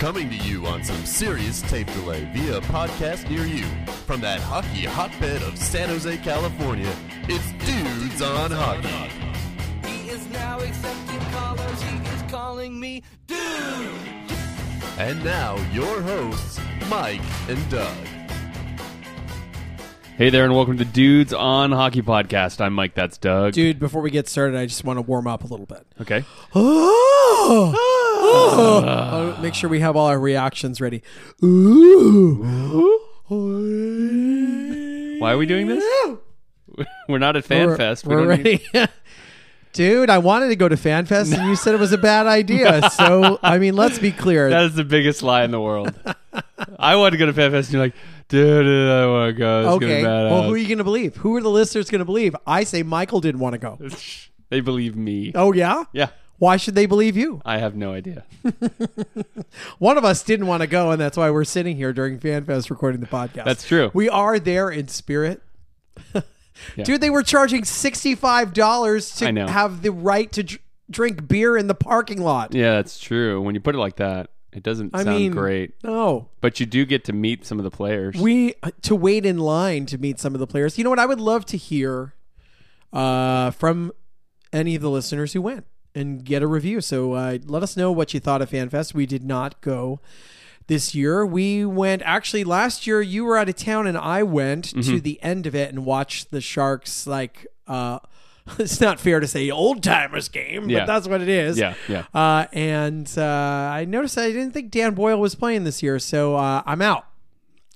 Coming to you on some serious tape delay via a podcast near you. From that hockey hotbed of San Jose, California, it's Dudes on Hockey. He is now accepting callers. He is calling me dude. And now, your hosts, Mike and Doug. Hey there, and welcome to Dudes on Hockey Podcast. I'm Mike. That's Doug. Dude, before we get started, I just want to warm up a little bit. Okay. Oh, oh. make sure we have all our reactions ready. Ooh. Why are we doing this? We're not at We're- FanFest. We We're don't need- ready. Dude, I wanted to go to FanFest and you said it was a bad idea. So, I mean, let's be clear. that is the biggest lie in the world. I want to go to FanFest, and you're like, dude, I don't want to go. It's okay. gonna Well, who are badass." you going to believe? Who are the listeners going to believe? I say Michael didn't want to go. They believe me. Oh, yeah? Yeah. Why should they believe you? I have no idea. One of us didn't want to go, and that's why we're sitting here during FanFest recording the podcast. That's true. We are there in spirit. Dude, they were charging $65 to have the right to dr- drink beer in the parking lot. Yeah, that's true. When you put it like that, it doesn't I sound mean, great. No. But you do get to meet some of the players. We to wait in line to meet some of the players. You know what I would love to hear uh, from any of the listeners who went and get a review. So uh, let us know what you thought of FanFest. We did not go this year. We went actually last year. You were out of town, and I went Mm-hmm. to the end of it and watched the Sharks. Like, uh, it's not fair to say old timers game, Yeah. but that's what it is. yeah, yeah. Uh, and uh, I noticed I didn't think Dan Boyle was playing this year, so uh, I'm out.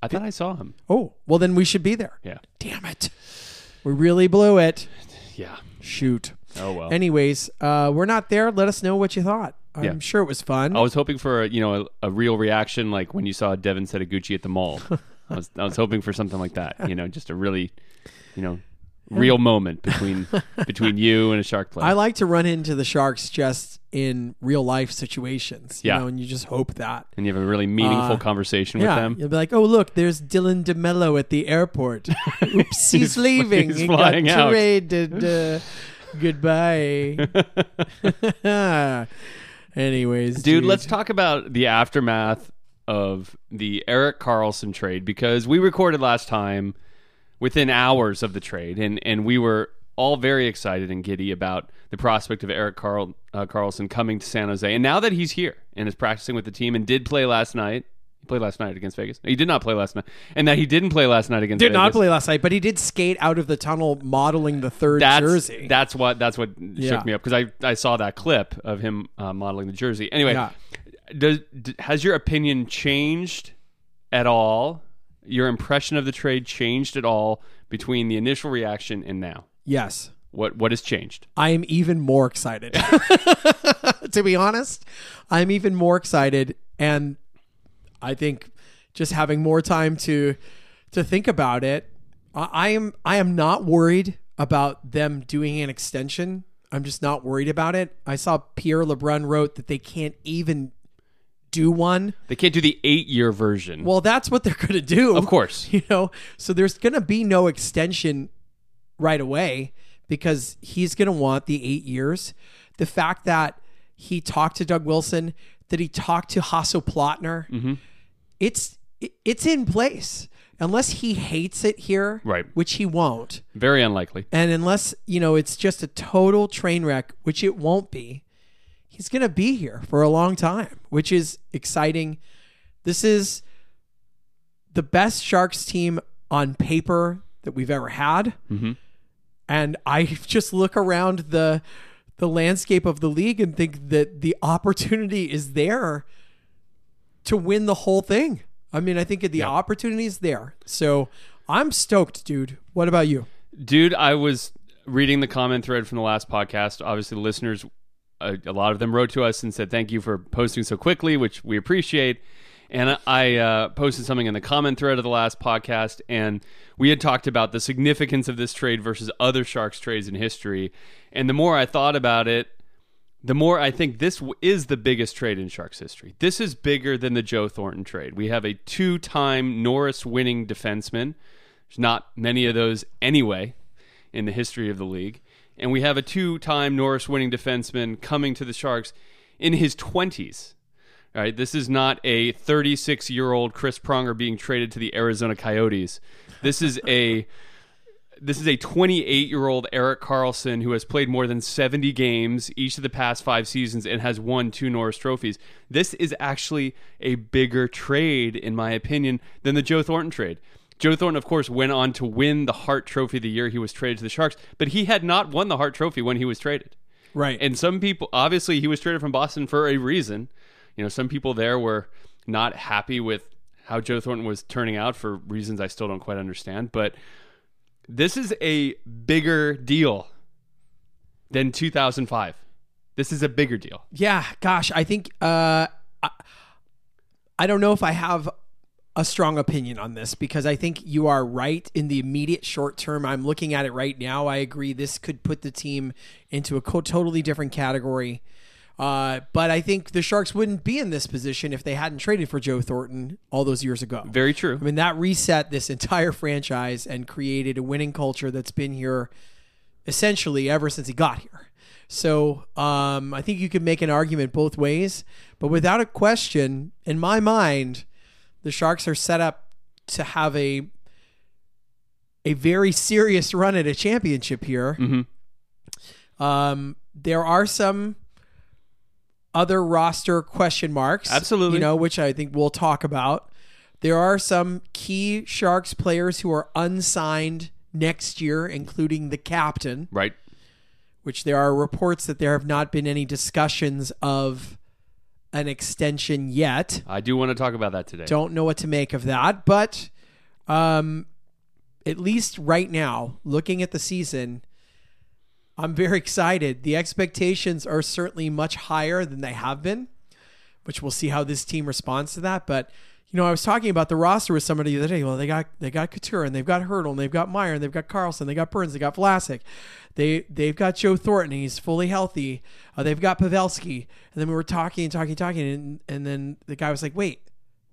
I thought I saw him. Oh, well, then we should be there. Yeah. Damn it. We really blew it. Yeah. Shoot. Oh well. Anyways, uh, we're not there. Let us know what you thought. I'm Yeah. sure it was fun. I was hoping for a, you know a, a real reaction like when you saw Devin Setoguchi at the mall. I was I was hoping for something like that. You know, just a really, you know, real moment between between you and a shark player. I like to run into the Sharks just in real life situations. You Yeah. know, and you just hope that. and you have a really meaningful Uh, conversation yeah. with them. You'll be like, oh, look, there's Dylan DeMelo at the airport. Oops, he's, leaving. he's he flying got out. traded. Uh, goodbye. Anyways, Dude, let's talk about the aftermath of the Erik Karlsson trade because we recorded last time within hours of the trade, and and we were all very excited and giddy about the prospect of Erik Carl, uh, Karlsson coming to San Jose. And now that he's here and is practicing with the team and did play last night, he played last night against Vegas. No, he did not play last night, and that he didn't play last night against Vegas. He Did Vegas. not play last night, but he did skate out of the tunnel modeling the third That's jersey. that's what that's what Yeah. shook me up because I I saw that clip of him uh, modeling the jersey. Anyway, Yeah. does d- has your opinion changed at all? Your impression of the trade changed at all between the initial reaction and now? yes. What what has changed? I am even more excited. to be honest, I'm even more excited and I think just having more time to to think about it, I, I am I am not worried about them doing an extension. I'm just not worried about it. I saw Pierre LeBrun wrote that they can't even do one. They can't do the eight year version. Well, that's what they're going to do. Of course. You know, so there's going to be no extension right away because he's going to want the eight years. The fact that he talked to Doug Wilson, that he talked to Hasso Plattner, Mm-hmm. it's it's in place unless he hates it here, Right. Which he won't, Very unlikely. and unless you know it's just a total train wreck, which it won't be. He's going to be here for a long time, which is exciting. This is the best Sharks team on paper that we've ever had. And I just look around the the landscape of the league and think that the opportunity is there to win the whole thing. I mean, I think the opportunity is there. So I'm stoked, dude. What about you? Dude, I was reading the comment thread from the last podcast. Obviously, the listeners, a, a lot of them wrote to us and said thank you for posting so quickly, which we appreciate. And I uh, posted something in the comment thread of the last podcast, and we had talked about the significance of this trade versus other Sharks trades in history. And the more I thought about it, the more I think this is the biggest trade in Sharks history. This is bigger than the Joe Thornton trade. We have a two time Norris winning defenseman. There's not many of those anyway in the history of the league. And we have a two time Norris winning defenseman coming to the Sharks in his 20s. All right, this is not a 36 year old Chris Pronger being traded to the Arizona Coyotes. This is a this is a 28 year old Erik Karlsson who has played more than 70 games each of the past five seasons and has won two Norris trophies. This is actually a bigger trade, in my opinion, than the Joe Thornton trade. Joe Thornton, of course, went on to win the Hart Trophy the year he was traded to the Sharks, but he had not won the Hart Trophy when he was traded. Right. And some people, obviously, he was traded from Boston for a reason. You know, some people there were not happy with how Joe Thornton was turning out for reasons I still don't quite understand. But this is a bigger deal than 2005. This is a bigger deal. Yeah, gosh, I think uh, I, I don't know if I have a strong opinion on this because I think you are right in the immediate short term. I'm looking at it right now. I agree this could put the team into a totally different category. Uh, but I think the Sharks wouldn't be in this position if they hadn't traded for Joe Thornton all those years ago. Very true. I mean, that reset this entire franchise and created a winning culture that's been here essentially ever since he got here. So um, I think you could make an argument both ways, but without a question, in my mind, the Sharks are set up to have a a very serious run at a championship here. Um, there are some other roster question marks, Absolutely. you know, which I think we'll talk about. There are some key Sharks players who are unsigned next year, including the captain Right. which there are reports that there have not been any discussions of an extension yet. I do want to talk about that today. Don't know what to make of that, but um, at least right now, looking at the season, I'm very excited. The expectations are certainly much higher than they have been, which we'll see how this team responds to that. But you know, I was talking about the roster with somebody the other day. Well, they got they got Couture and they've got Hertl and they've got Meier and they've got Karlsson, they got Burns, they got Vlasic, they they've got Joe Thornton, he's fully healthy. Uh, they've got Pavelski, and then we were talking and talking, talking, and and then the guy was like, "Wait,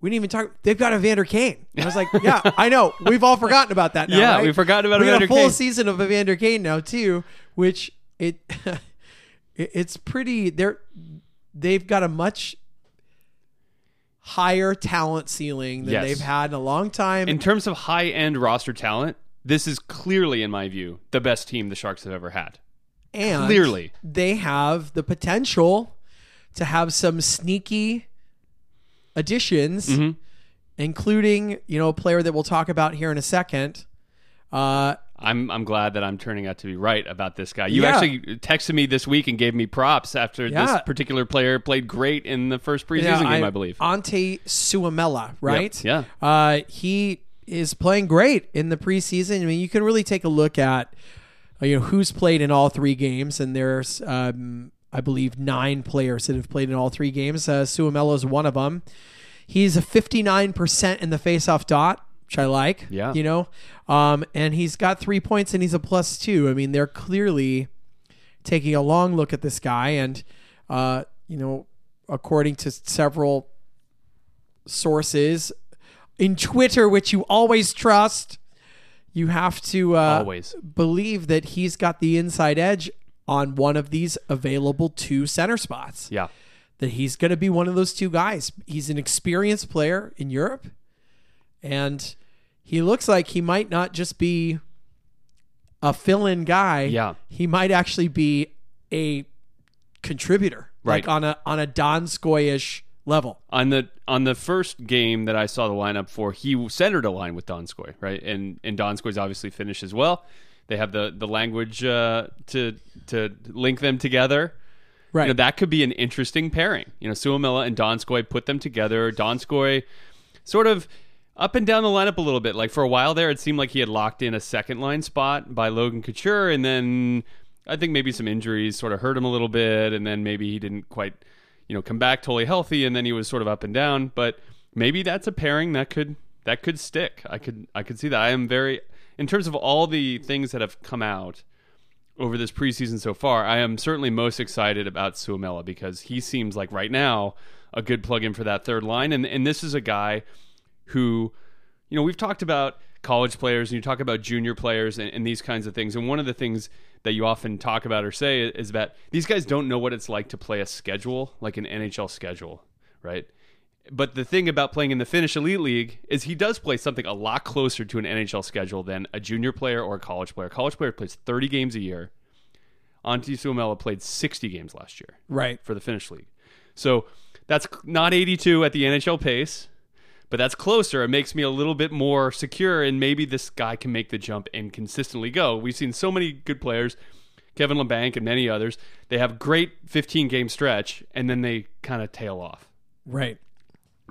we didn't even talk. They've got Evander Kane." And I was like, "Yeah, I know. We've all forgotten about that now. Yeah, right? we've forgotten about we got a full Kane. season of Evander Kane now too, which it, it it's pretty. They're they've got a much higher talent ceiling than Yes. they've had in a long time. In terms of high end roster talent, this is clearly, in my view, the best team the Sharks have ever had. and clearly. they have the potential to have some sneaky additions, Mm-hmm. including you know a player that we'll talk about here in a second. Uh, I'm I'm glad that I'm turning out to be right about this guy. You Yeah. actually texted me this week and gave me props after Yeah. this particular player played great in the first preseason yeah, game, I, believe. Antti Suomela, right? yeah. Uh, he is playing great in the preseason. I mean, you can really take a look at uh, you know who's played in all three games, and there's um, I believe nine players that have played in all three games. Uh, is one of them. He's a 59% in the faceoff dot, which I like. Yeah. You know, um, and he's got three points and he's a plus two. I mean, they're clearly taking a long look at this guy, and uh, you know, according to several sources in Twitter, which you always trust, you have to uh, Always. believe that he's got the inside edge on one of these available two center spots. yeah. That he's going to be one of those two guys. He's an experienced player in Europe, and he looks like he might not just be a fill-in guy. Yeah. he might actually be a contributor, like Right. on a on a Donskoyish level. On the on the first game that I saw the lineup for, he centered a line with Donskoy, right? And and Donskoy's obviously finished as well. They have the the language uh, to to link them together. Right. You know, that could be an interesting pairing. You know, Suomela and Donskoy put them together. Donskoy sort of up and down the lineup a little bit. Like for a while there, it seemed like he had locked in a second line spot by Logan Couture, and then I think maybe some injuries sort of hurt him a little bit, and then maybe he didn't quite, you know, come back totally healthy, and then he was sort of up and down. But maybe that's a pairing that could that could stick. I could I could see that. I am very in terms of all the things that have come out over this preseason so far, I am certainly most excited about Suomela because he seems like right now a good plug-in for that third line, and and this is a guy who, you know, we've talked about college players and you talk about junior players and, and these kinds of things, and one of the things that you often talk about or say is that these guys don't know what it's like to play a schedule like an NHL schedule. right? But the thing about playing in the Finnish Elite League is he does play something a lot closer to an NHL schedule than a junior player or a college player. A college player plays 30 games a year. Antti Suomela played 60 games last year Right. for the Finnish league. So that's not 82 at the NHL pace, but that's closer. It makes me a little bit more secure, and maybe this guy can make the jump and consistently go. We've seen so many good players, Kevin Labanc and many others. They have great 15 game stretch, and then they kind of tail off. Right.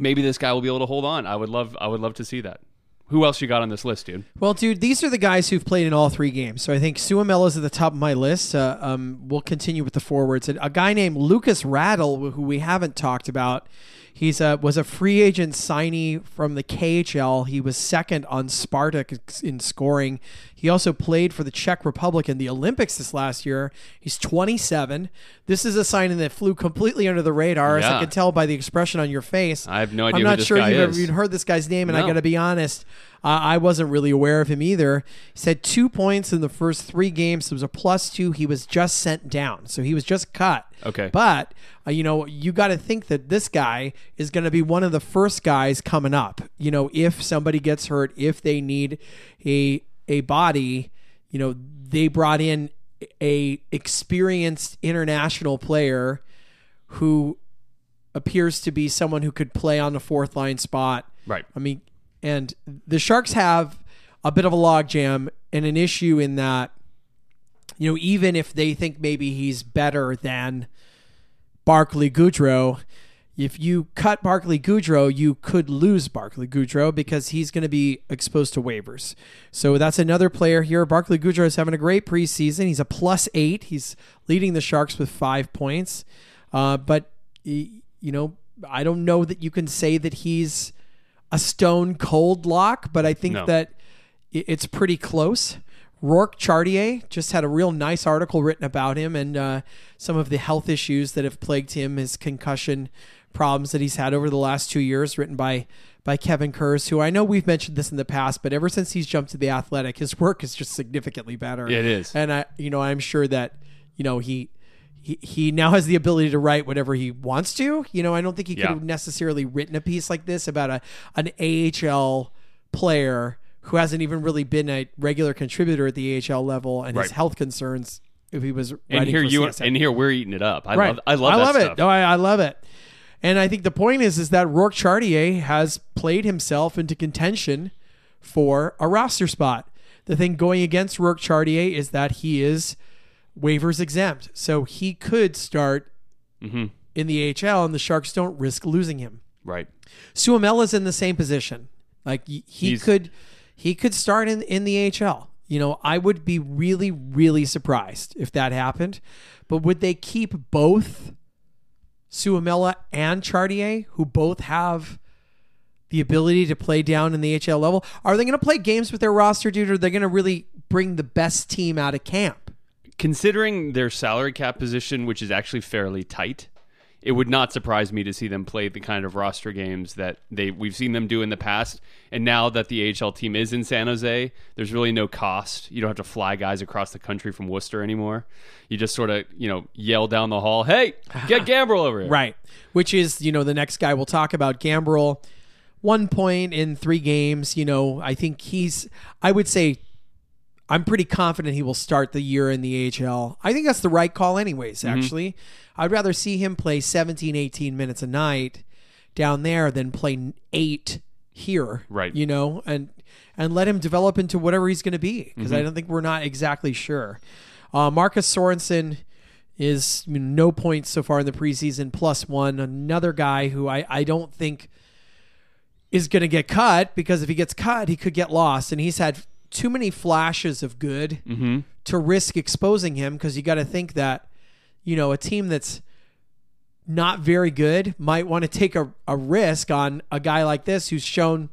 Maybe this guy will be able to hold on. I would love. I would love to see that. Who else you got on this list, dude? Well, dude, these are the guys who've played in all three games. So I think Suomela's at the top of my list. Uh, um, we'll continue with the forwards. A guy named Lukas Radil, who we haven't talked about. He's a, was a free agent signee from the KHL. He was second on Spartak in scoring. He also played for the Czech Republic in the Olympics this last year. He's 27. This is a signing that flew completely under the radar, as I can tell by the expression on your face. I have no idea I'm not sure you've ever is. even heard this guy's name, and I got to be honest, uh, I wasn't really aware of him either. He had two points in the first three games. It was a plus two. He was just sent down, so he was just cut. Okay. but uh, you know you got to think that this guy is going to be one of the first guys coming up. You know, if somebody gets hurt, if they need a a body, you know, they brought in a experienced international player who appears to be someone who could play on the fourth line spot. Right. I mean, and the Sharks have a bit of a logjam and an issue in that, you know, even if they think maybe he's better than Barclay Goodrow, if you cut Barclay Goodrow, you could lose Barclay Goodrow because he's going to be exposed to waivers. So that's another player here. Barclay Goodrow is having a great preseason. He's a plus eight. He's leading the Sharks with five points. Uh, but, you know, I don't know that you can say that he's a stone cold lock, but I think No. that it's pretty close. Rourke Chartier just had a real nice article written about him and uh, some of the health issues that have plagued him, his concussion problems that he's had over the last two years, written by by Kevin Kurz, who I know we've mentioned this in the past, but ever since he's jumped to the athletic, his work is just significantly better. It is. And I you know, I'm sure that, you know, he he, he now has the ability to write whatever he wants to. You know, I don't think he could Yeah. have necessarily written a piece like this about a an AHL player who hasn't even really been a regular contributor at the AHL level and his health concerns if he was And here for you CSN. and here we're eating it up. I right. love. I love. I that love stuff. it. No, I, I love it. And I think the point is is that Rourke Chartier has played himself into contention for a roster spot. The thing going against Rourke Chartier is that he is waivers exempt, so he could start Mm-hmm. in the AHL, and the Sharks don't risk losing him. Right. Suomela's in the same position. Like he He's- could he could start in in the AHL. You know, I would be really really surprised if that happened. But would they keep both Suomela and Chartier who both have the ability to play down in the HL level? Are they going to play games with their roster dude or are they going to really bring the best team out of camp? Considering their salary cap position, which is actually fairly tight, it would not surprise me to see them play the kind of roster games that they we've seen them do in the past. And now that the AHL team is in San Jose, there's really no cost. You don't have to fly guys across the country from Worcester anymore. You just sort of you know yell down the hall, "Hey, get Gambrell over here!" Right. Which is, you know, the next guy we'll talk about, Gambrell. One point in three games. You know, I think he's, I would say, I'm pretty confident he will start the year in the AHL. I think that's the right call, anyways, actually. I'd rather see him play 17, 18 minutes a night down there than play eight here. Right. You know, and, and let him develop into whatever he's going to be because I don't think we're not exactly sure. Uh, Marcus Sorensen is you know, no points so far in the preseason, plus one. Another guy who I, I don't think is going to get cut because if he gets cut, he could get lost. And he's had too many flashes of good mm-hmm. to risk exposing him because you got to think that, you know, a team that's not very good might want to take a, a risk on a guy like this who's shown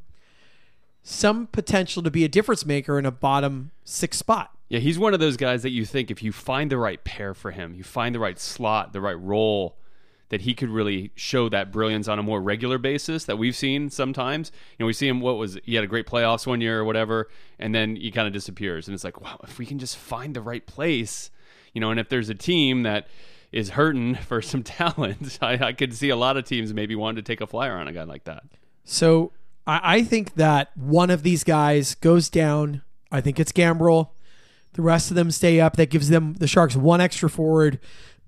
some potential to be a difference maker in a bottom six spot. Yeah, he's one of those guys that you think if you find the right pair for him, you find the right slot, the right role, that he could really show that brilliance on a more regular basis that we've seen sometimes. You know, we see him. What was he had a great playoffs one year or whatever, and then he kind of disappears. And it's like, wow, if we can just find the right place, you know, and if there's a team that is hurting for some talent. I, I could see a lot of teams maybe wanting to take a flyer on a guy like that. So I, I think that one of these guys goes down. I think it's Gambrell. The rest of them stay up. That gives them the Sharks one extra forward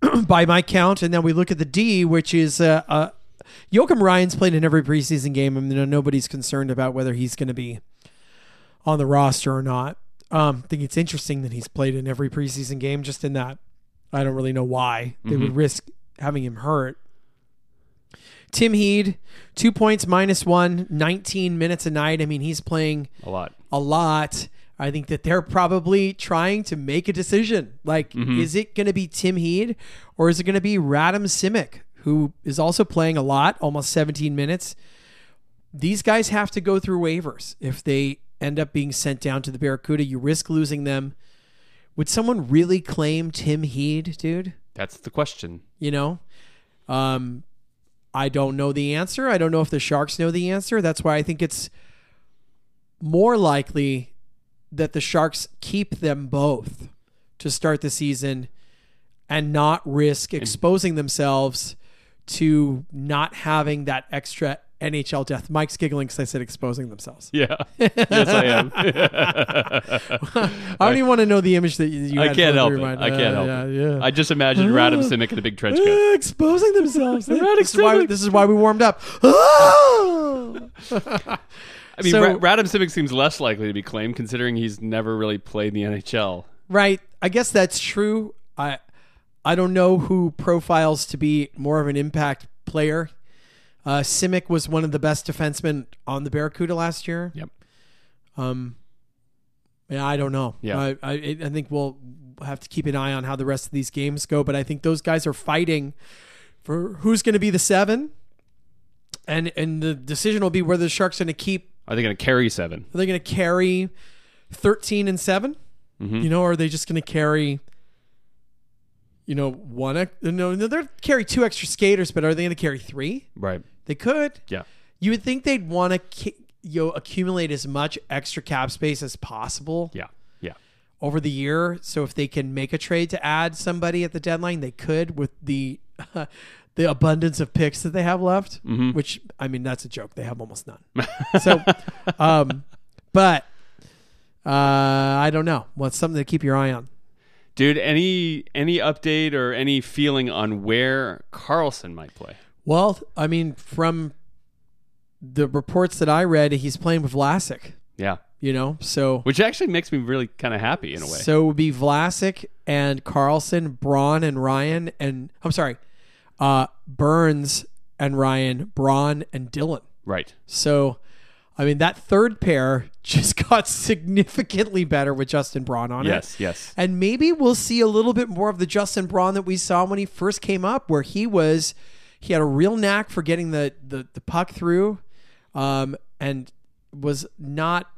by my count. And then we look at the D, which is uh, uh, Joakim Ryan's played in every preseason game. I mean, nobody's concerned about whether he's going to be on the roster or not. Um, I think it's interesting that he's played in every preseason game. Just in that, I don't really know why they would risk having him hurt. Tim Heed, two points minus one, 19 minutes a night. I mean, he's playing A lot. a lot. I think that they're probably trying to make a decision. Like, is it going to be Tim Heed or is it going to be Radim Simek, who is also playing a lot, almost 17 minutes? These guys have to go through waivers. If they end up being sent down to the Barracuda, you risk losing them. Would someone really claim Tim Heed, dude? That's the question. You know, um, I don't know the answer. I don't know if the Sharks know the answer. That's why I think it's more likely that the Sharks keep them both to start the season and not risk exposing themselves to not having that extra NHL death. Mike's giggling because I said exposing themselves. Yeah. yes, I am. I don't even want to know the image that you. I can't help it. your mind. I can't Uh, help yeah, it. Yeah. I just imagined Radim Simek in a big trench coat. Exposing themselves. this, is why, this is why we warmed up. I mean, So- Ra- Radim Simek seems less likely to be claimed considering he's never really played in the NHL. right. I guess that's true. I I don't know who profiles to be more of an impact player. Uh, Simek was one of the best defensemen on the Barracuda last year. Yep. Um, yeah, I don't know. Yeah. I, I, I think we'll have to keep an eye on how the rest of these games go. But I think those guys are fighting for who's going to be the seven, and and the decision will be whether the Sharks are going to keep. Are they going to carry seven? Are they going to carry thirteen and 7 Mhm. You know, or are they just going to carry? You know, one. ex- No, no, they're carry two extra skaters, but are they going to carry three? Right. They could. Yeah. You would think they'd want to you know, accumulate as much extra cap space as possible Yeah. Over the year. So if they can make a trade to add somebody at the deadline, they could with the the abundance of picks that they have left. Mm-hmm. Which I mean, that's a joke. They have almost none. so, um, but uh, I don't know. What's something to keep your eye on? Dude, any any update or any feeling on where Karlsson might play? Well, I mean, from the reports that I read, he's playing with Vlasic. Yeah. You know, so Which actually makes me really kind of happy in a way. So it would be Vlasic and Karlsson, Braun and Ryan, and I'm sorry, uh, Burns and Ryan, Braun and Dillon. right. So, I mean, that third pair just got significantly better with Justin Braun on it. Yes, yes. And maybe we'll see a little bit more of the Justin Braun that we saw when he first came up, where he was, he had a real knack for getting the the, the puck through, um, and was not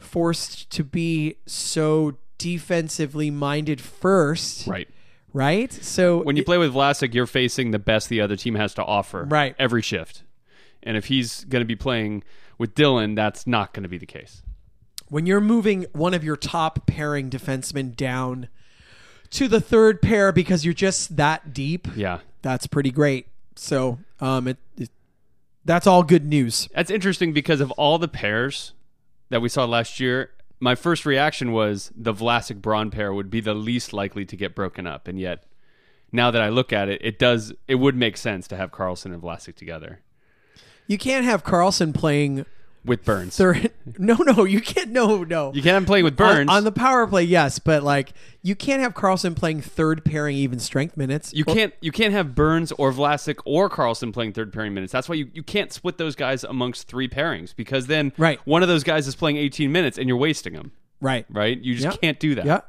forced to be so defensively minded first. Right. Right. So When you play with Vlasic, you're facing the best the other team has to offer. Right. Every shift. And if he's going to be playing with Dillon, that's not going to be the case. when you're moving one of your top pairing defensemen down to the third pair because you're just that deep, Yeah. that's pretty great. So, um, it, it that's all good news. That's interesting because of all the pairs that we saw last year, my first reaction was the Vlasic Braun pair would be the least likely to get broken up. And yet, now that I look at it, it does, it would make sense to have Karlsson and Vlasic together You can't have Karlsson playing with Burns. third. No, no, you can't. No, no. You can't playing with Burns. on, the power play, yes, but like you can't have Karlsson playing third pairing even strength minutes. You can't you can't have Burns or Vlasic or Karlsson playing third pairing minutes. That's why you, you can't split those guys amongst three pairings because then Right. one of those guys is playing 18 minutes and you're wasting them, right. right? You just Yeah. can't do that. Yeah,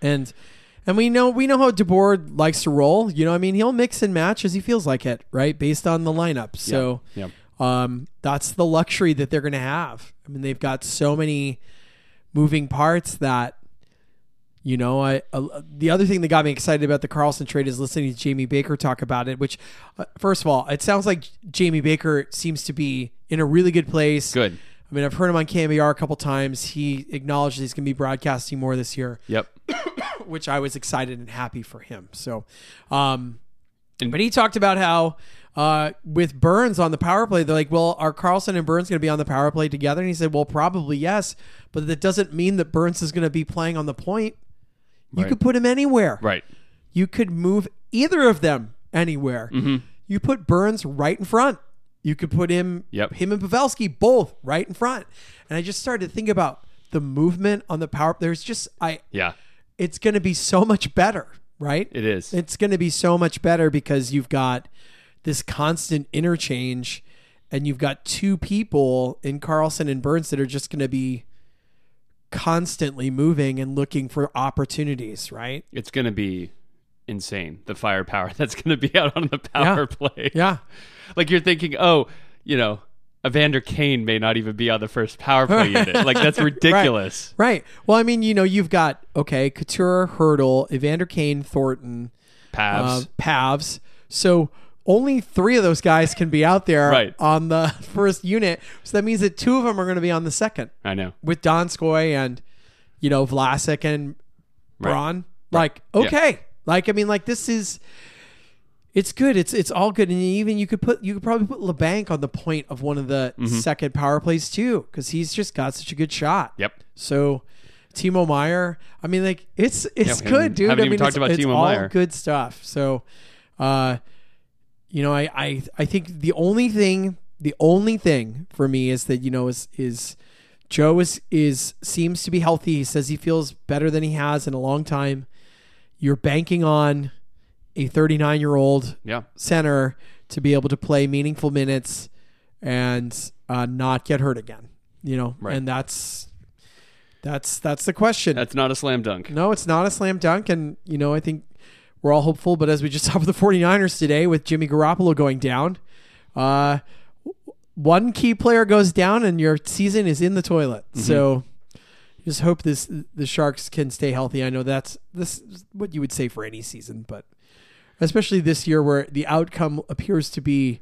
and and we know we know how DeBoer likes to roll. You know, I mean, he'll mix and match as he feels like it, right, based on the lineup. So, Yeah. Um, that's the luxury that they're going to have. I mean, they've got so many moving parts that. You know, I uh, the other thing that got me excited about the Karlsson trade is listening to Jamie Baker talk about it. Which, uh, first of all, it sounds like Jamie Baker seems to be in a really good place. Good. I mean, I've heard him on KNBR a couple times. He acknowledged he's going to be broadcasting more this year Yep. which I was excited and happy for him. So, um, And- but he talked about how uh, with Burns on the power play, they're like, well, are Karlsson and Burns going to be on the power play together? And he said, well, probably yes, but that doesn't mean that Burns is going to be playing on the point. You Right. could put him anywhere. Right. You could move either of them anywhere. Mm-hmm. You put Burns right in front. You could put him, Yep. him and Pavelski both right in front. And I just started to think about the movement on the power. There's just I. Yeah. It's going to be so much better, right? It is. It's going to be so much better because you've got this constant interchange, and you've got two people in Karlsson and Burns that are just going to be constantly moving and looking for opportunities, right? it's going to be insane. The firepower that's going to be out on the power Yeah. play. Yeah. Like you're thinking, oh, you know, Evander Kane may not even be on the first power play unit. Like that's ridiculous. Right. Well, I mean, you know, you've got okay, Couture, Hertl, Evander Kane, Thornton, Pavs. uh, Pavs. So only three of those guys can be out there Right. on the first unit. So that means that two of them are going to be on the second I know. with Donskoy and you know Vlasic and Right. Braun. Like okay, like I mean, like this is. It's good. It's it's all good, and even you could put you could probably put Labanc on the point of one of the Mm-hmm. second power plays too, because he's just got such a good shot. Yep. So Timo Meier, I mean, like it's it's we good, dude. I mean, talked it's, about it's Timo all Meier. good stuff. So, uh, you know, I I I think the only thing the only thing for me is that you know is is Joe is is seems to be healthy. He says he feels better than he has in a long time. You're banking on a 39 year old Yeah. center to be able to play meaningful minutes and uh, not get hurt again. You know, Right. and that's that's that's the question. That's not a slam dunk. no, it's not a slam dunk, and you know, I think we're all hopeful. But as we just saw with the 49ers today, with Jimmy Garoppolo going down, uh, one key player goes down, and your season is in the toilet. So. Just hope this the Sharks can stay healthy. I know that's this what you would say for any season, but especially this year where the outcome appears to be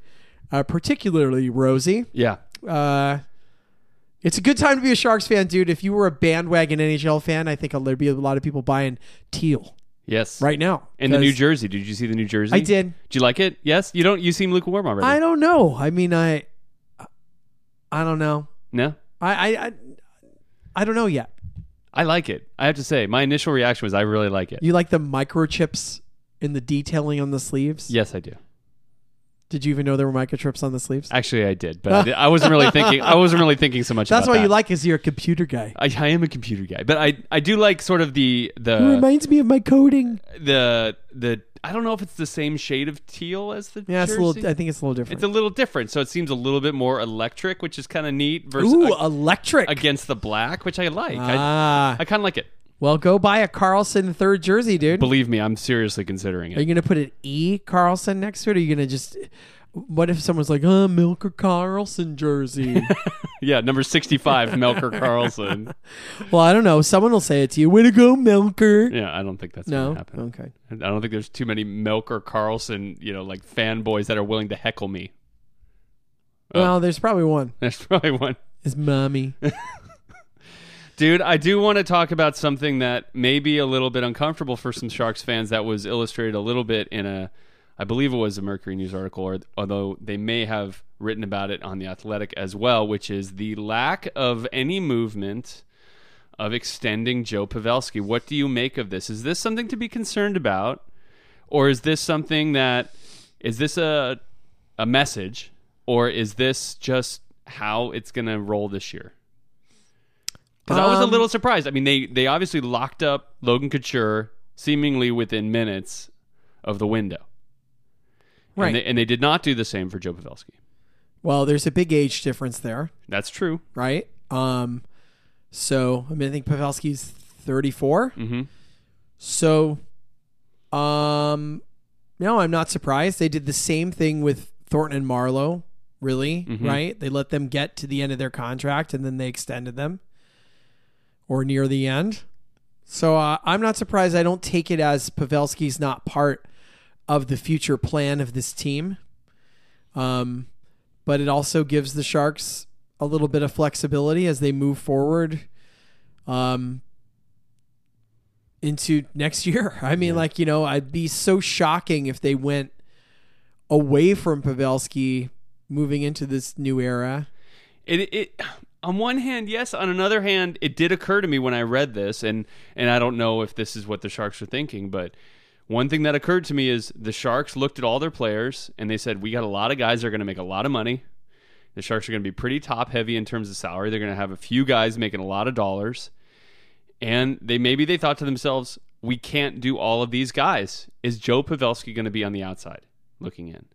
uh, particularly rosy. Yeah. Uh, it's a good time to be a Sharks fan, dude. If you were a bandwagon NHL fan, I think there'd be a lot of people buying teal Yes. right now. And the New Jersey. Did you see the New Jersey? I did. Did you like it? Yes. You don't. You seem lukewarm already. I don't know. I mean, I, I don't know. no. I, I, I, I don't know yet. I like it. I have to say, my initial reaction was I really like it. You like the microchips in the detailing on the sleeves? Yes, I do. Did you even know there were microchips on the sleeves? Actually, I did, but I, did- I wasn't really thinking. I wasn't really thinking so much. That's why you like, is you're a computer guy. I, I am a computer guy, but I I do like sort of the it the reminds me of my coding. the the. I don't know if it's the same shade of teal as the. Yeah, it's a little. I think it's a little different. It's a little different, so it seems a little bit more electric, which is kind of neat. Versus Ooh, ag- electric. against the black, which I like. Ah, I, I kind of like it. Well, go buy a Karlsson third jersey, dude. Believe me, I'm seriously considering it. Are you gonna put an E Karlsson next to it? Or are you gonna just? What if someone's like, "Uh, Milker Karlsson jersey"? Yeah, number 65, Melker Karlsson. well, I don't know. Someone will say it to you. Way to go, Milker. Yeah, I don't think that's No. gonna happen. Okay. I don't think there's too many Melker Karlsson, you know, like fanboys that are willing to heckle me. Oh. Well, there's probably one. There's probably one. It's mommy. Dude, I do want to talk about something that may be a little bit uncomfortable for some Sharks fans that was illustrated a little bit in a, I believe it was a Mercury News article, or, although they may have written about it on The Athletic as well, which is the lack of any movement of extending Joe Pavelski. What do you make of this? Is this something to be concerned about? Or is this something that, is this a, a message? Or is this just how it's going to roll this year? Because I was a Um, little surprised. I mean, they they obviously locked up Logan Couture seemingly within minutes of the window, Right. And they, and they did not do the same for Joe Pavelski. well, there's a big age difference there, That's true. right? Um, so I mean, I think Pavelski's 34. hmm So, um, no, I'm not surprised. They did the same thing with Thornton and Marleau, really, Mhm. right? They let them get to the end of their contract and then they extended them or near the end. So uh, I'm not surprised. I don't take it as Pavelski's not part of the future plan of this team. Um, but it also gives the Sharks a little bit of flexibility as they move forward. Um, into next year. I mean, like you know, I'd be so shocking if they went away from Pavelski moving into this new era. It it on one hand, yes. On another hand, it did occur to me when I read this, and and I don't know if this is what the Sharks are thinking, but one thing that occurred to me is the Sharks looked at all their players and they said, "We got a lot of guys that are going to make a lot of money. The Sharks are going to be pretty top heavy in terms of salary. They're going to have a few guys making a lot of dollars." And they maybe they thought to themselves, "We can't do all of these guys. Is Joe Pavelski going to be on the outside looking in?"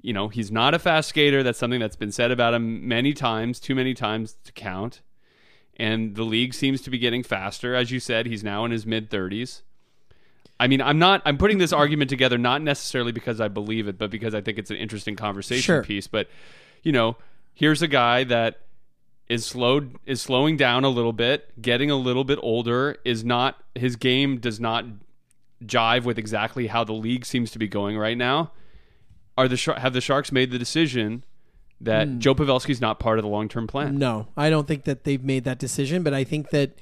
You know, he's not a fast skater. That's something that's been said about him many times, too many times to count. And the league seems to be getting faster. As you said, he's now in his mid 30s. I mean, I'm not, I'm putting this argument together not necessarily because I believe it, but because I think it's an interesting conversation Sure. piece. But, you know, here's a guy that is slowed is slowing down a little bit, getting a little bit older, is not his game does not jive with exactly how the league seems to be going right now are the Shar- have the Sharks made the decision that Hmm. Joe Pavelski's not part of the long term plan? No, I don't think that they've made that decision, but I think that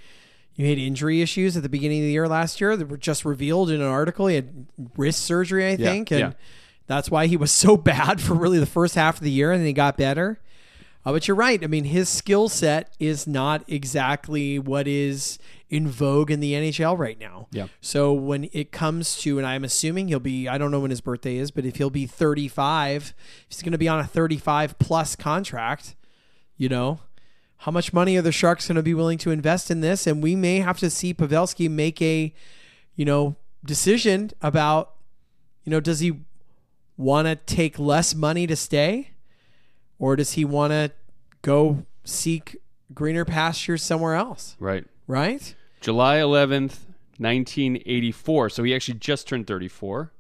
you had injury issues at the beginning of the year last year that were just revealed in an article. He had wrist surgery, I think, and yeah. that's why he was so bad for really the first half of the year, and then he got better. Uh, but you're right. I mean, his skill set is not exactly what is in vogue in the NHL right now. Yeah. So when it comes to, and I'm assuming he'll be, I don't know when his birthday is, but if he'll be 35, he's going to be on a 35 plus contract. You know, how much money are the Sharks going to be willing to invest in this? And we may have to see Pavelski make a, you know, decision about, you know, does he want to take less money to stay, or does he want to go seek greener pastures somewhere else? Right. Right. July 11th, 1984. So he actually just turned 34.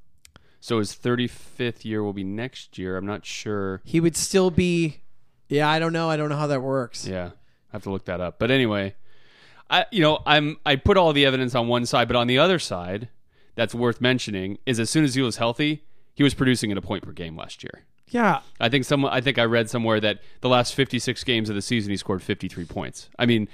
So his 35th year will be next year. I'm not sure. He would still be. Yeah, I don't know. I don't know how that works. Yeah, I have to look that up. But anyway, I you know I'm I put all the evidence on one side, but on the other side, that's worth mentioning is as soon as he was healthy, he was producing at a point per game last year. Yeah. I think some I think I read somewhere that the last 56 games of the season he scored 53 points. I mean,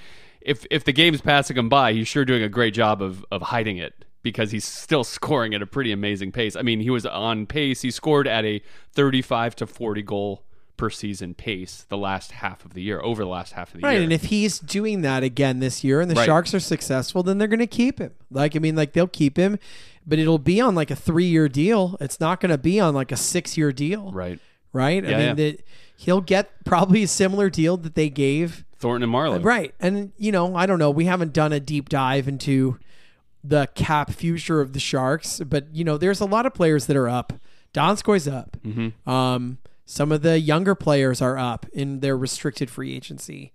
if if the game's passing him by, he's sure doing a great job of of hiding it because he's still scoring at a pretty amazing pace. I mean, he was on pace. He scored at a 35 to 40 goal per season pace the last half of the year, over the last half of the Right, year. Right, and if he's doing that again this year, and the Right. Sharks are successful, then they're going to keep him. Like, I mean, like they'll keep him, but it'll be on like a three-year deal. It's not going to be on like a six-year deal. right. Right. I mean, yeah. that he'll get probably a similar deal that they gave. Thornton and Marleau. Right, and you know, I don't know. We haven't done a deep dive into the cap future of the Sharks, but you know, there's a lot of players that are up. Donskoy's up. Mm-hmm. Um, some of the younger players are up in their restricted free agency.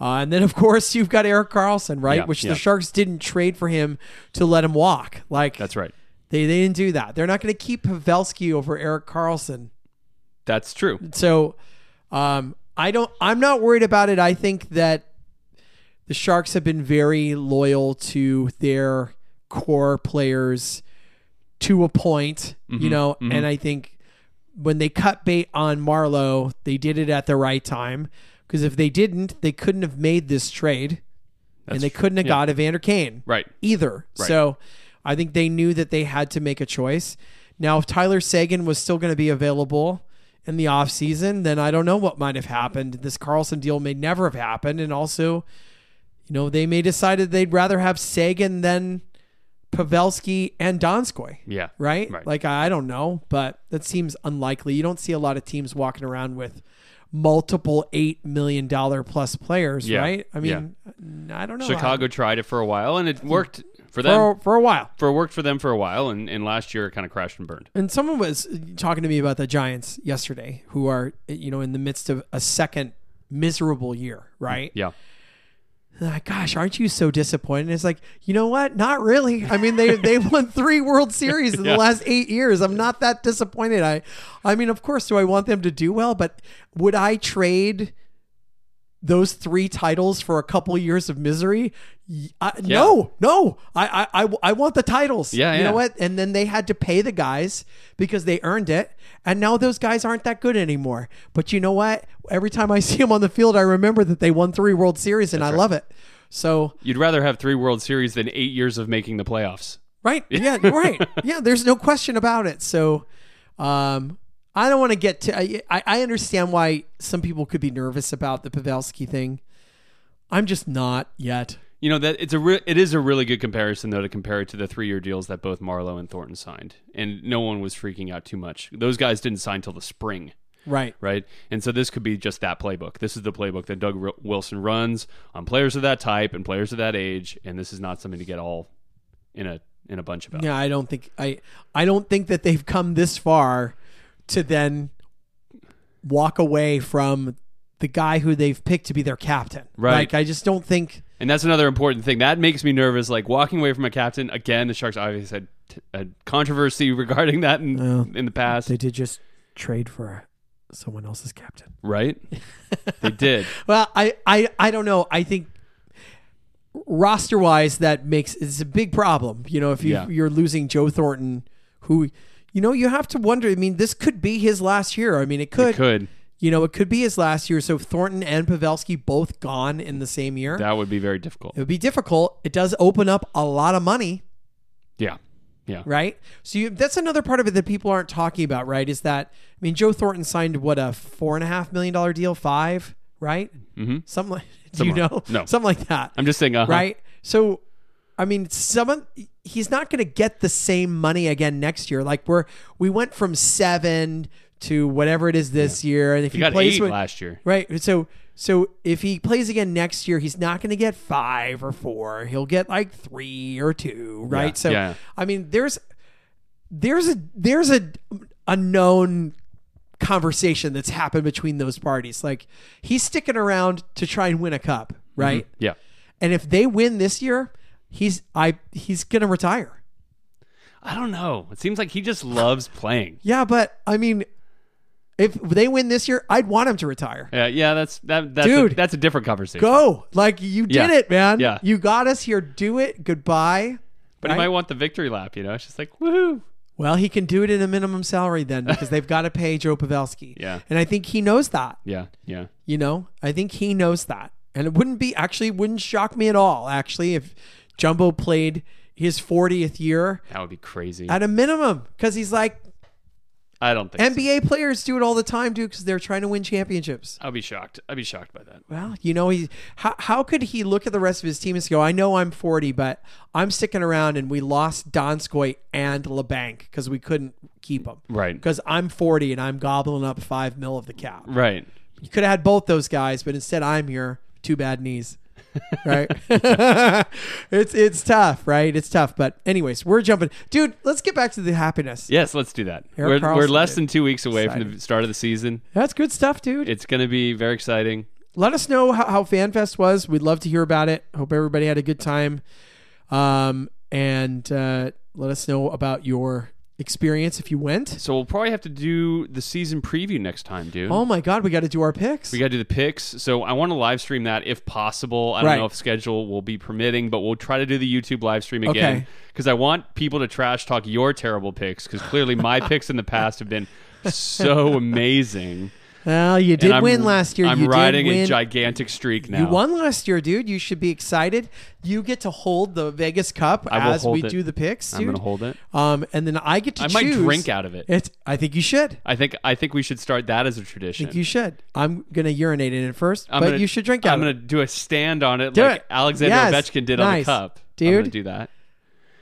Uh, and then, of course, you've got Erik Karlsson, right? Yeah, Which yeah. the Sharks didn't trade for him to let him walk. Like That's right. They, they didn't do that. They're not going to keep Pavelski over Erik Karlsson. That's true. So, um, I don't. I'm not worried about it. I think that the Sharks have been very loyal to their core players to a point, you mm-hmm. know, mm-hmm. and I think when they cut bait on Marleau, they did it at the right time. Because if they didn't, they couldn't have made this trade, and they couldn't have yeah. got Evander Kane Right. either. Right. So I think they knew that they had to make a choice. Now, if Tyler Seguin was still going to be available in the offseason, then I don't know what might have happened. This Karlsson deal may never have happened. And also, you know, they may decided they'd rather have Seguin than Pavelski and Donskoy. Yeah. Right? Right. Like, I don't know, but that seems unlikely. You don't see a lot of teams walking around with multiple $8 million plus players, Yeah. right? I mean, I don't know. Chicago tried it for a while and it hmm. worked for them. For, for a while. For worked for them for a while, and, and last year it kind of crashed and burned. And someone was talking to me about the Giants yesterday, who are you know in the midst of a second miserable year, right? Yeah, And like, Gosh, aren't you so disappointed? It's like, you know what? Not really. I mean, they they won three World Series in Yeah. the last eight years. I'm not that disappointed. I, I mean, of course, do I want them to do well? But would I trade? Those three titles for a couple years of misery? I, No, no. I, I, I, I want the titles. Yeah, You yeah. know what? And then they had to pay the guys because they earned it. And now those guys aren't that good anymore. But you know what? Every time I see them on the field, I remember that they won three World Series and I love it. So You'd rather have three World Series than eight years of making the playoffs. Right. Yeah. right. Yeah. There's no question about it. So, um, I don't want to get to. I I understand why some people could be nervous about the Pavelski thing. I'm just not yet. You know that it's a re- it is a really good comparison though to compare it to the three year deals that both Marleau and Thornton signed, and no one was freaking out too much. Those guys didn't sign till the spring, Right. right? And so this could be just that playbook. This is the playbook that Doug Wi- Wilson runs on players of that type and players of that age, and this is not something to get all in a in a bunch about. Yeah. I don't think I I don't think that they've come this far to then walk away from the guy who they've picked to be their captain. Right. Like I just don't think. And that's another important thing. That makes me nervous. Like walking away from a captain again. The Sharks obviously had t- a controversy regarding that in, in the past, They did just trade for someone else's captain. right? they did. Well, I, I, I don't know. I think roster wise, that makes it's a big problem. You know, if you Yeah. you're losing Joe Thornton, who, you know, you have to wonder. I mean, this could be his last year. I mean, it could. It could. You know, it could be his last year. So Thornton and Pavelski both gone in the same year. That would be very difficult. it would be difficult. It does open up a lot of money, Yeah. Yeah. right? So you, that's another part of it that people aren't talking about, right? Is that I mean, Joe Thornton signed what a four and a half million dollar deal, five, right? Mm-hmm. Something like do you know? No. something like that. I'm just saying, uh right? So, I mean, someone he's not going to get the same money again next year. Like we're we went from seven to whatever it is this year, and if He he, got plays eight with, last year. right, so so if he plays again next year, he's not going to get five or four. He'll get like three or two, right? Yeah, So, yeah. I mean, there's there's a there's a a known conversation that's happened between those parties. Like he's sticking around to try and win a cup, mm-hmm. right? Yeah. And if they win this year, he's I he's gonna retire. I don't know. It seems like he just loves playing. Yeah, but I mean, if they win this year, I'd want him to retire. Yeah, yeah, that's that that's Dude. a, that's a different conversation. Go, like you did Yeah. it, man. Yeah. you got us here. Do it. Goodbye. but right? he might want the victory lap, you know? It's just like, woohoo. Well, he can do it in a minimum salary then because they've got to pay Joe Pavelski. Yeah. and I think he knows that. Yeah, yeah. You know, I think he knows that, and it wouldn't be actually wouldn't shock me at all. Actually, if Jumbo played his 40th year That would be crazy. at a minimum, because he's like I don't think so. NBA players do it all the time, dude, because they're trying to win championships. I'll be shocked. I'd be shocked by that. Well, you know, he how how could he look at the rest of his team and go, I know I'm 40, but I'm sticking around, and we lost Donskoy and Labanc because we couldn't keep them. Right. Because I'm 40 and I'm gobbling up five mil of the cap. Right. You could have had both those guys, but instead I'm here. Two bad knees. Right? it's it's tough, right? It's tough. But anyways, we're jumping. Dude, let's get back to the happiness. Yes, let's do that. We're, we're less did. than two weeks away from the start of the season. That's good stuff, dude. It's going to be very exciting. let us know how, how FanFest was. We'd love to hear about it. Hope everybody had a good time. Um, and uh, let us know about your experience if you went. So we'll probably have to do the season preview next time, dude. Oh my God, we got to do our picks. We got to do the picks. So I want to live stream that if possible. I don't Right. know if schedule will be permitting, but we'll try to do the YouTube live stream Okay. again because I want people to trash talk your terrible picks because clearly my picks in the past have been so amazing. Well, you did win last year. I'm you riding a gigantic streak now. You won last year, dude. You should be excited. You get to hold the Vegas Cup I will as hold we it. do the picks, I'm dude. to hold it. Um, and then I get to I might choose. drink out of it. It's. I think you should. I think I think we should start that as a tradition. I think you should. I'm gonna urinate in it first, I'm but gonna- you should drink out I'm of going it. to do a stand on it Do like it. Alexander Yes. Ovechkin did on the Nice. cup. I'm Dude. going to do that.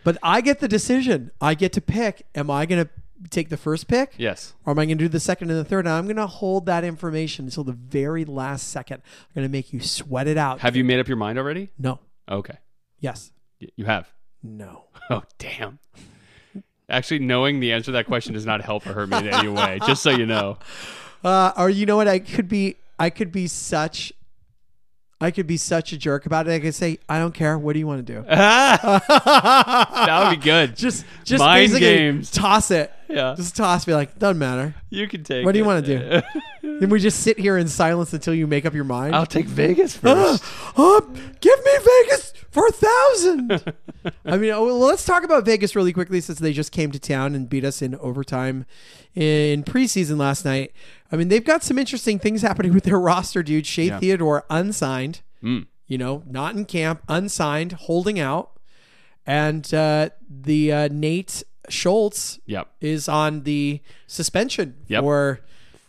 But I get the decision. I get to pick. Am I gonna take the first pick? Yes. Or am I going to do the second and the third? And I'm going to hold that information until the very last second. I'm going to make you sweat it out. Have you made up your mind already? No. Okay. Yes. Y- You have. No. Oh, damn. Actually, knowing the answer to that question does not help or hurt me in any way. Just so you know. Uh, or you know what? I could be. I could be such. I could be such a jerk about it. I could say, I don't care. What do you want to do? that would be good. just, just Mind basically games. toss it. Yeah. Just toss. Be like, doesn't matter. You can take. What do you want to do? then we just sit here in silence until you make up your mind. I'll take Vegas Uh, first. uh, give me Vegas for a thousand. I mean, oh, well, let's talk about Vegas really quickly since they just came to town and beat us in overtime in preseason last night. I mean, they've got some interesting things happening with their roster, dude. Shea Yeah. Theodore unsigned. Mm. you know, not in camp, unsigned, holding out, and uh, the uh, Nate Schultz Yep. is on the suspension Yep. for,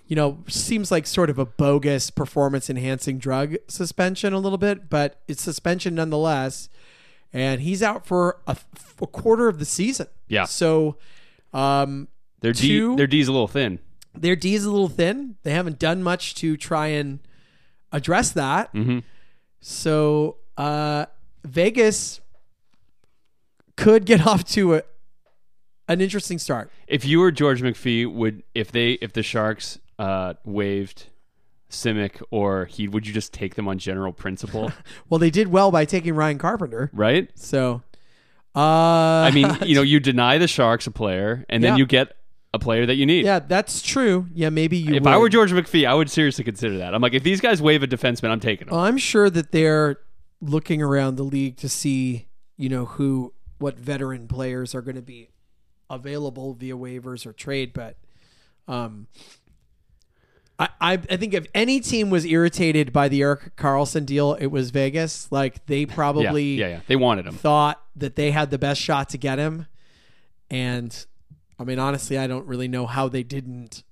you know, seems like sort of a bogus performance enhancing drug suspension a little bit, but it's suspension nonetheless. And he's out for a, a quarter of the season. Yeah. So, um, Their D Two- their D's a little thin. their D is a little thin. They haven't done much to try and address that. Mm-hmm. So uh, Vegas could get off to a an interesting start. If you were George McPhee, would if they if the Sharks uh, waived Simek or he would you just take them on general principle? Well, they did well by taking Ryan Carpenter. right? So, uh, I mean, you know, you deny the Sharks a player and then Yeah. you get a player that you need. yeah, that's true. Yeah, maybe you. If I were George McPhee, I would seriously consider that. I'm like, if these guys waive a defenseman, I'm taking them. Well, I'm sure that they're looking around the league to see, you know, who what veteran players are going to be available via waivers or trade. But um, I, I I think if any team was irritated by the Erik Karlsson deal, it was Vegas. Like they probably yeah, yeah. They wanted him. thought that they had the best shot to get him, and I mean, honestly, I don't really know how they didn't,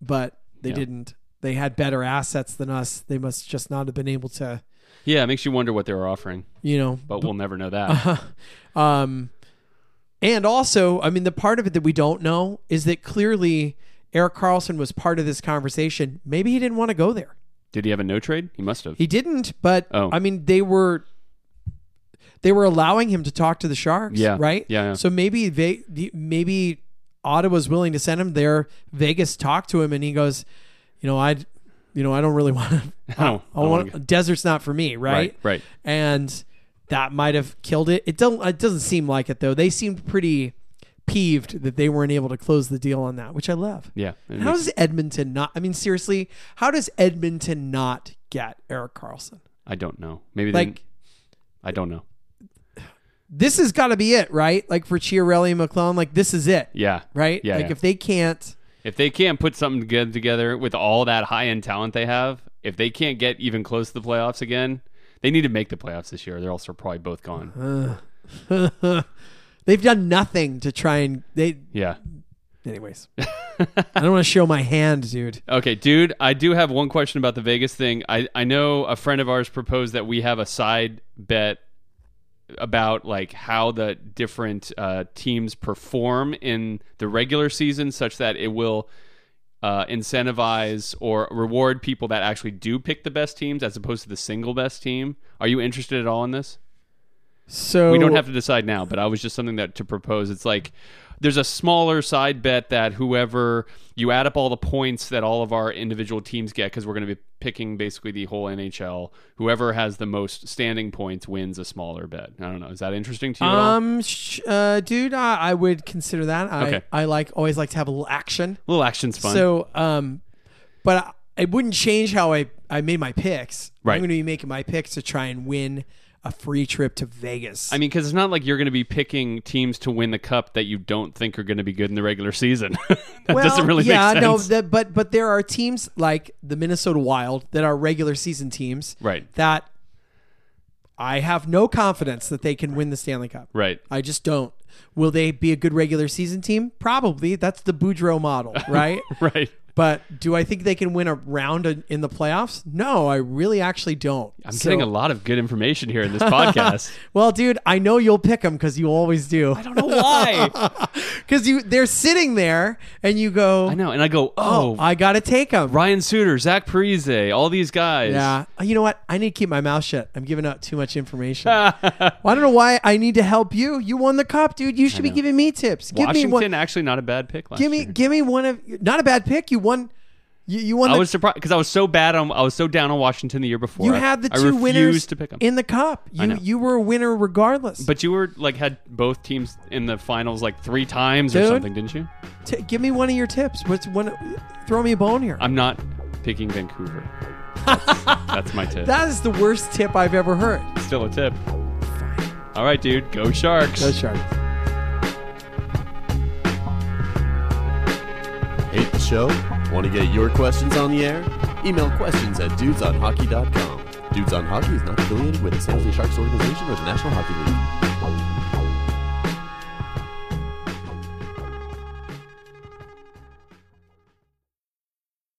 but they Yeah. didn't. They had better assets than us. They must just not have been able to Yeah, it makes you wonder what they were offering, you know. but we'll never know that. Um, and also, I mean, the part of it that we don't know is that clearly Erik Karlsson was part of this conversation. Maybe he didn't want to go there. Did he have a no trade? He must have. He didn't, but Oh. I mean, they were they were allowing him to talk to the Sharks, Yeah. right? Yeah, yeah. So maybe they the- maybe Ottawa's willing to send him there. Vegas talked to him, and he goes, you know, I, you know, I don't really want to. I don't- I I want desert's not for me, right? Right, right. And that might have killed it. It don't. It doesn't seem like it though. They seemed pretty peeved that they weren't able to close the deal on that, which I love. Yeah. How does Edmonton not? I mean, seriously, how does Edmonton not get Erik Karlsson? I don't know. Maybe they Like, I don't know. this has got to be it, right? Like for Chiarelli and McLellan, like this is it, Yeah. right? Yeah, Like yeah. if they can't, If they can't put something good together with all that high end talent they have, if they can't get even close to the playoffs again, they need to make the playoffs this year. They're also probably both gone. they've done nothing to try and they. Yeah. Anyways, I don't want to show my hand, dude. Okay, dude, I do have one question about the Vegas thing. I, I know a friend of ours proposed that we have a side bet about like how the different uh, teams perform in the regular season such that it will uh, incentivize or reward people that actually do pick the best teams as opposed to the single best team. Are you interested at all in this? So we don't have to decide now, but I was just something that to propose. It's like there's a smaller side bet that whoever you add up all the points that all of our individual teams get because we're going to be picking basically the whole NHL. Whoever has the most standing points wins a smaller bet. I don't know. Is that interesting to you? Um, sh- uh, dude, I, I would consider that. I, Okay. I like always like to have a little action. A little action's fun. So, um, but I, it wouldn't change how I, I made my picks. Right. I'm going to be making my picks to try and win a free trip to Vegas. I mean, because it's not like you're going to be picking teams to win the cup that you don't think are going to be good in the regular season. that well, doesn't really yeah, make no, that, but but there are teams like the Minnesota Wild that are regular season teams, Right. That I have no confidence that they can win the Stanley Cup. right. I just don't. Will they be a good regular season team? Probably. That's the Boudreau model, right? Right. But do I think they can win a round in- the playoffs? No, I really actually don't. I'm So- getting a lot of good information here in this podcast. Well, dude, I know you'll pick them because you always do. I don't know why. Because you, they're sitting there, and you go, I know. And I go, "Oh, oh, I gotta take them." Ryan Suter, Zach Parise, all these guys. Yeah. Uh, You know what? I need to keep my mouth shut. I'm giving out too much information. well, I don't know why I need to help you. You won the cup, dude. You should be giving me tips. Give Washington, me one. actually not a bad pick last Give me, year. give me one of. Not a bad pick. You won. You, you won. I The, was surprised because I was so bad on. I was so down on Washington the year before. you I- had the two winners to pick them. in the cup. You you were a winner regardless. but you were like had both teams in the finals like three times or something, didn't you? T- give me one of your tips. What's one? Throw me a bone here. I'm not picking Vancouver. That's, that's my tip. that is the worst tip I've ever heard. Still a tip. All right, dude. Go Sharks. Go Sharks. Hate the show? Want to get your questions on the air? Email questions at dudesonhockey.com. Dudes on Hockey is not affiliated with the San Jose Sharks organization or the National Hockey League.